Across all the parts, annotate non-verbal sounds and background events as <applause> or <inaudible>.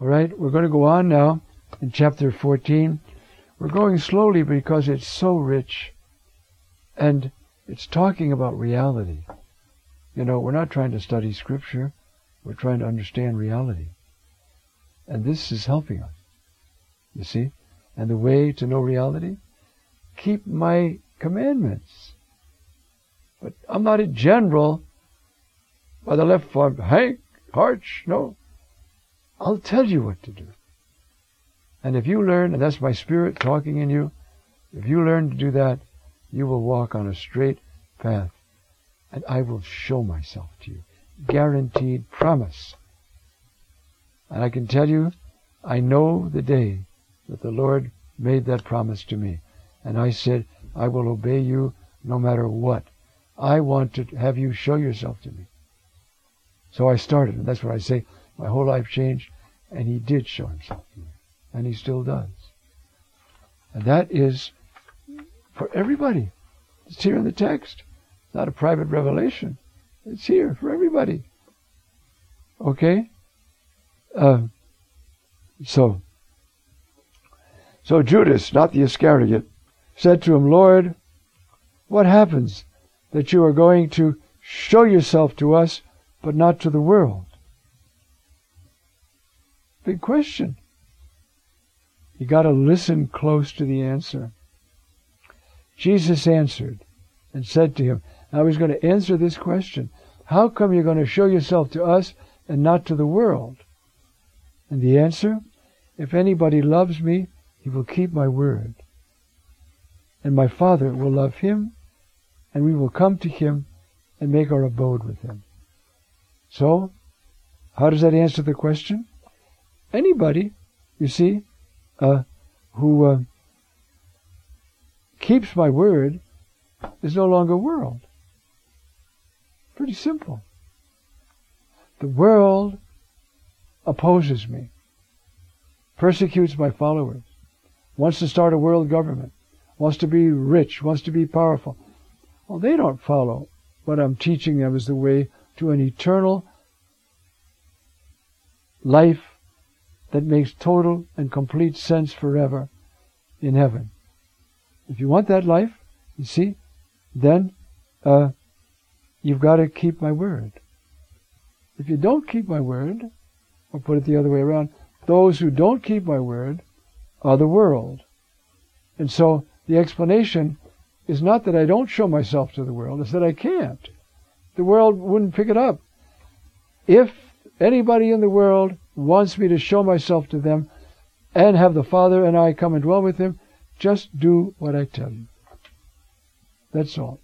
All right, we're going to go on now in chapter 14. We're going slowly because it's so rich and it's talking about reality. You know, we're not trying to study scripture, we're trying to understand reality. And this is helping us. You see? And the way to know reality? Keep my commandments. But I'm not a general by the left arm, Hank, Harch, no. I'll tell you what to do. And if you learn, and that's my spirit talking in you, if you learn to do that, you will walk on a straight path. And I will show myself to you. Guaranteed promise. And I can tell you, I know the day that the Lord made that promise to me. And I said, I will obey you no matter what. I want to have you show yourself to me. So I started, and that's what I say. My whole life changed, and he did show himself to me. And he still does. And that is for everybody. It's here in the text. Not a private revelation. It's here for everybody. Okay? Uh, so, so Judas, not the Iscariot, said to him, Lord, what happens that you are going to show yourself to us, but not to the world? Big question. You got to listen close to the answer. Jesus answered and said to him, Now he's going to answer this question. How come you're going to show yourself to us and not to the world? And the answer, if anybody loves me, he will keep my word. And my Father will love him, and we will come to him and make our abode with him. So, how does that answer the question? Anybody, you see, uh, who uh, keeps my word is no longer world. Pretty simple. The world opposes me, persecutes my followers, wants to start a world government, wants to be rich, wants to be powerful. Well, they don't follow what I'm teaching them as the way to an eternal life that makes total and complete sense forever in heaven. If you want that life, you see, then uh, you've got to keep my word. If you don't keep my word, or put it the other way around, those who don't keep my word are the world. And so the explanation is not that I don't show myself to the world, it's that I can't. The world wouldn't pick it up. If anybody in the world wants me to show myself to them and have the Father and I come and dwell with him, just do what I tell you. That's all.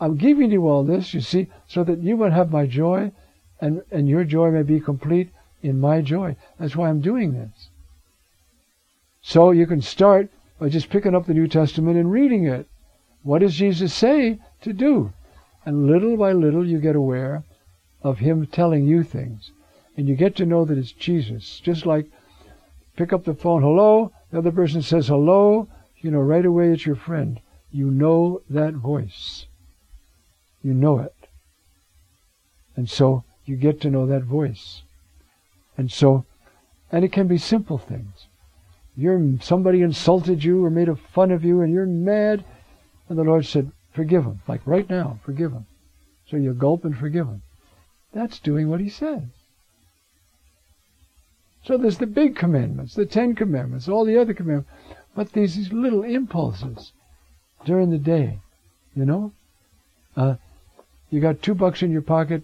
I'm giving you all this, you see, so that you would have my joy and, and your joy may be complete in my joy. That's why I'm doing this. So you can start by just picking up the New Testament and reading it. What does Jesus say to do? And little by little you get aware of Him telling you things and you get to know that it's Jesus. Just like pick up the phone, hello, the other person says hello, you know right away it's your friend. You know that voice. You know it. And so you get to know that voice. And so, and it can be simple things. You're somebody insulted you or made a fun of you and you're mad, and the Lord said, forgive him. Like right now, forgive him. So you gulp and forgive him. That's doing what he says. So there's the big commandments, the Ten Commandments, all the other commandments, but these, these little impulses during the day, you know? Uh, you got two bucks in your pocket,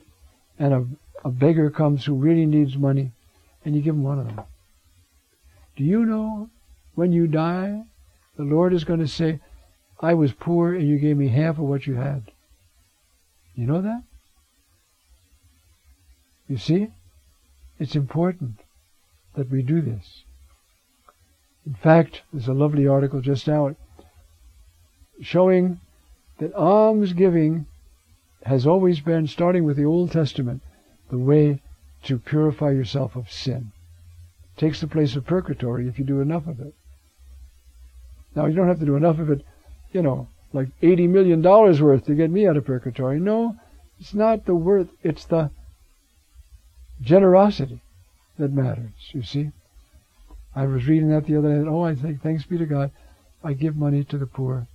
and a, a beggar comes who really needs money, and you give him one of them. Do you know when you die, the Lord is going to say, I was poor and you gave me half of what you had. You know that? You see? It's important that we do this. In fact, there's a lovely article just out showing that almsgiving has always been, starting with the Old Testament, the way to purify yourself of sin. It takes the place of purgatory if you do enough of it. Now, you don't have to do enough of it, you know, like $80 million worth to get me out of purgatory. No, it's not the worth, it's the generosity that matters, you see. I was reading that the other day. Oh, I think, thanks be to God, I give money to the poor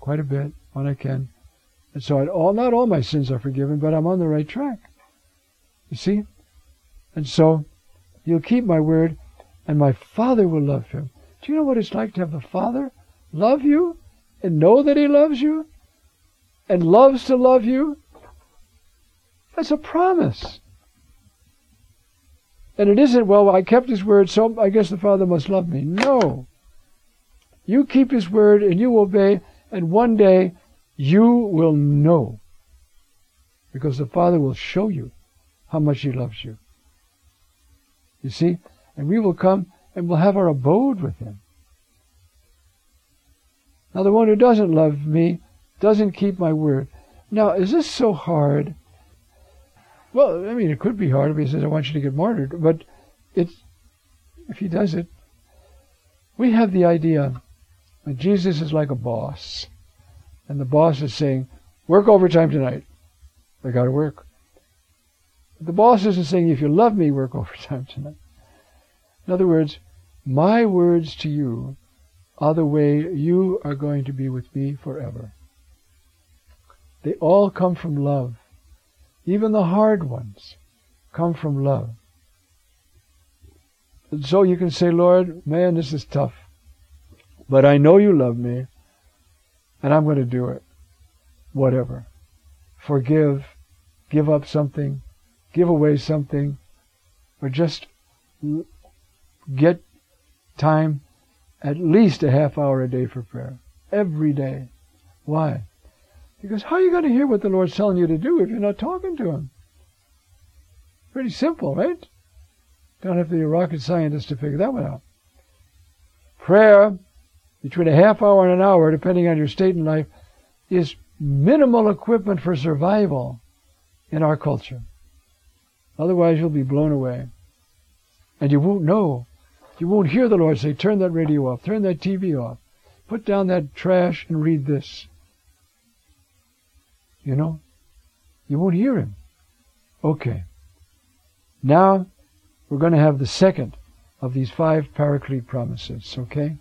quite a bit when I can. And so I, all, not all my sins are forgiven, but I'm on the right track. You see? And so you'll keep my word, and my Father will love him. Do you know what it's like to have the Father love you and know that He loves you and loves to love you? That's a promise. And it isn't, well, I kept His word, so I guess the Father must love me. No. You keep His word and you obey, and one day you will know. Because the Father will show you how much He loves you. You see? And we will come and we'll have our abode with Him. Now, the one who doesn't love me doesn't keep my word. Now, is this so hard? Well, I mean, it could be hard if he says, I want you to get martyred, but it's, if he does it, we have the idea that Jesus is like a boss. And the boss is saying, work overtime tonight. They got to work. But the boss isn't saying, if you love me, work <laughs> overtime tonight. In other words, my words to you are the way you are going to be with me forever. They all come from love. Even the hard ones come from love. So you can say, Lord, man, this is tough. But I know you love me, and I'm going to do it. Whatever. Forgive, give up something, give away something, or just get time at least a half hour a day for prayer. Every day. Why? Because how are you going to hear what the Lord's telling you to do if you're not talking to Him? Pretty simple, right? Don't have to be a rocket scientist to figure that one out. Prayer, between a half hour and an hour, depending on your state in life, is minimal equipment for survival in our culture. Otherwise, you'll be blown away. And you won't know you won't hear the Lord say, turn that radio off, turn that TV off, put down that trash and read this. You know? You won't hear Him. Okay. Now, we're going to have the second of these five paraclete promises, okay?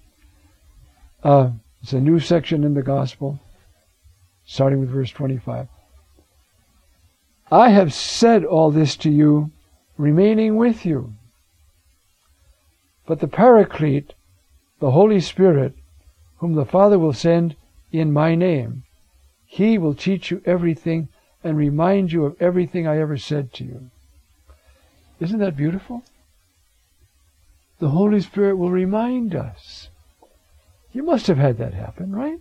Uh, it's a new section in the Gospel, starting with verse 25. I have said all this to you, remaining with you. But the Paraclete, the Holy Spirit, whom the Father will send in my name, he will teach you everything and remind you of everything I ever said to you. Isn't that beautiful? The Holy Spirit will remind us. You must have had that happen, right?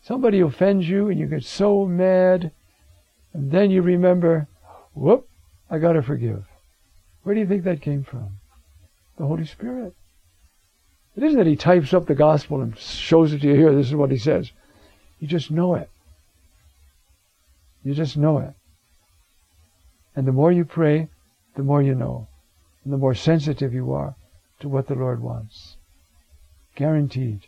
Somebody offends you and you get so mad, and then you remember, whoop, I got to forgive. Where do you think that came from? the Holy Spirit. It isn't that He types up the gospel and shows it to you here, this is what He says. You just know it. You just know it. And the more you pray, the more you know. And the more sensitive you are to what the Lord wants. Guaranteed.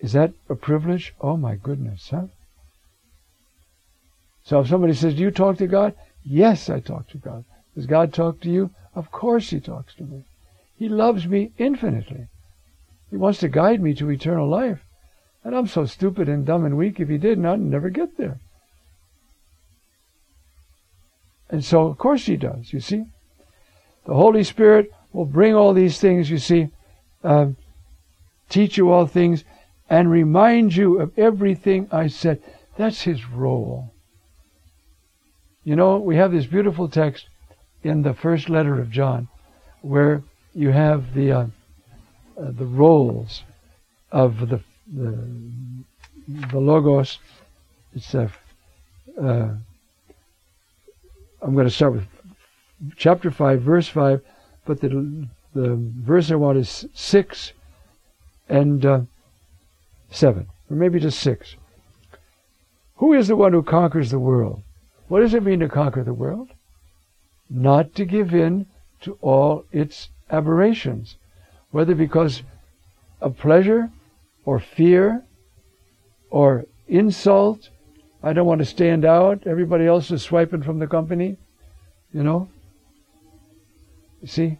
Is that a privilege? Oh my goodness, huh? So if somebody says, Do you talk to God? Yes, I talk to God. Does God talk to you? Of course he talks to me. He loves me infinitely. He wants to guide me to eternal life. And I'm so stupid and dumb and weak, if he didn't, I'd never get there. And so, of course he does, you see. The Holy Spirit will bring all these things, you see, uh, teach you all things, and remind you of everything I said. That's his role. You know, we have this beautiful text in the first letter of John, where you have the uh, uh, the roles of the the, the logos. It's a. Uh, I'm going to start with chapter five, verse five, but the the verse I want is six and uh, seven, or maybe just six. Who is the one who conquers the world? What does it mean to conquer the world? not to give in to all its aberrations, whether because of pleasure or fear or insult. I don't want to stand out. Everybody else is swiping from the company, you know. You see?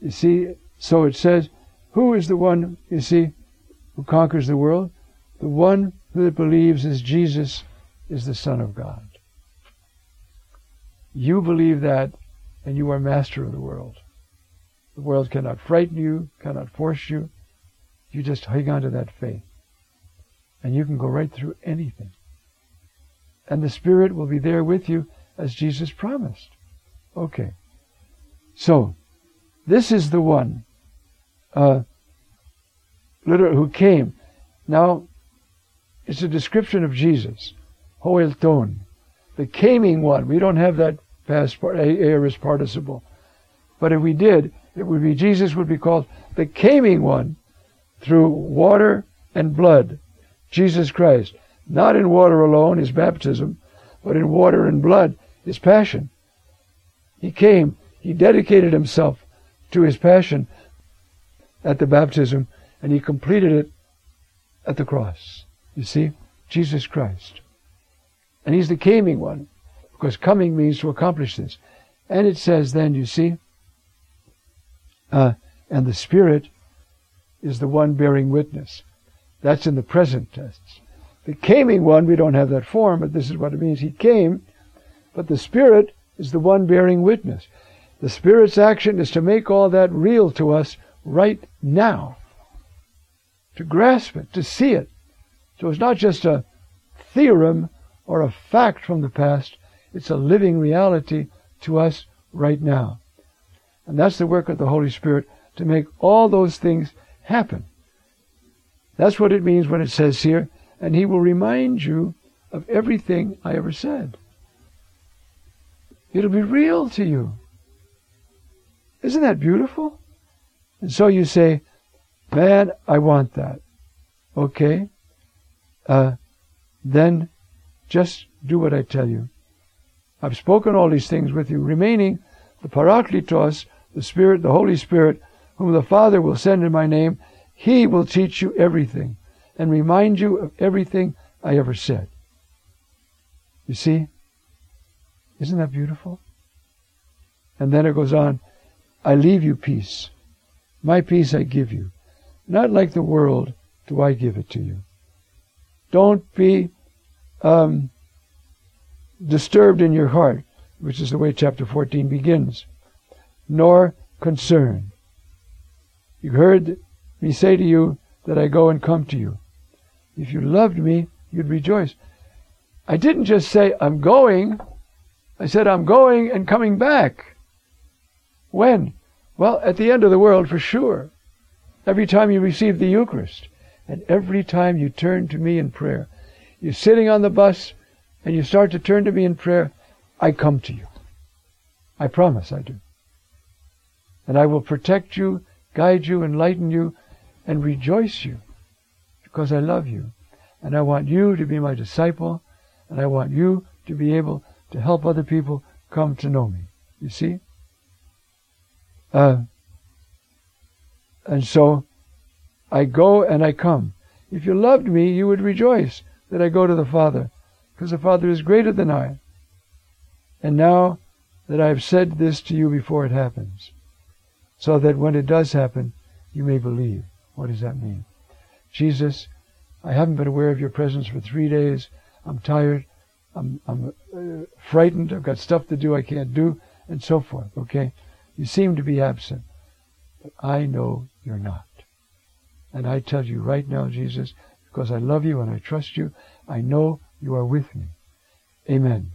You see, so it says, who is the one, you see, who conquers the world? The one who believes is Jesus is the Son of God. You believe that, and you are master of the world. The world cannot frighten you, cannot force you. You just hang on to that faith. And you can go right through anything. And the Spirit will be there with you as Jesus promised. Okay. So, this is the one uh, who came. Now, it's a description of Jesus. Ho elthon. The caming one. We don't have that past part, aorist participle. But if we did, it would be Jesus would be called the caming one through water and blood. Jesus Christ. Not in water alone, his baptism, but in water and blood, his passion. He came, he dedicated himself to his passion at the baptism, and he completed it at the cross. You see? Jesus Christ. And he's the coming one, because coming means to accomplish this. And it says then, you see, uh, and the Spirit is the one bearing witness. That's in the present tense. The coming one, we don't have that form, but this is what it means. He came, but the Spirit is the one bearing witness. The Spirit's action is to make all that real to us right now. To grasp it, to see it. So it's not just a theorem or a fact from the past, it's a living reality to us right now. And that's the work of the Holy Spirit to make all those things happen. That's what it means when it says here, and He will remind you of everything I ever said. It'll be real to you. Isn't that beautiful? And so you say, man, I want that. Okay? Uh, then just do what I tell you. I've spoken all these things with you, remaining the Parakletos, the Spirit, the Holy Spirit, whom the Father will send in my name. He will teach you everything and remind you of everything I ever said. You see? Isn't that beautiful? And then it goes on, I leave you peace. My peace I give you. Not like the world do I give it to you. Don't be um, disturbed in your heart, which is the way chapter 14 begins, nor concerned. You heard me say to you that I go and come to you. If you loved me, you'd rejoice. I didn't just say, I'm going. I said, I'm going and coming back. When? Well, at the end of the world, for sure. Every time you receive the Eucharist, and every time you turn to me in prayer. You're sitting on the bus, and you start to turn to me in prayer, I come to you. I promise I do. And I will protect you, guide you, enlighten you, and rejoice you, because I love you. And I want you to be my disciple, and I want you to be able to help other people come to know me. You see? Uh, and so I go and I come. If you loved me, you would rejoice that I go to the Father, because the Father is greater than I. And now that I have said this to you before it happens, so that when it does happen, you may believe. What does that mean? Jesus, I haven't been aware of your presence for three days. I'm tired. I'm, I'm uh, frightened. I've got stuff to do I can't do, and so forth. Okay? You seem to be absent, but I know you're not. And I tell you right now, Jesus, because I love you and I trust you, I know you are with me. Amen.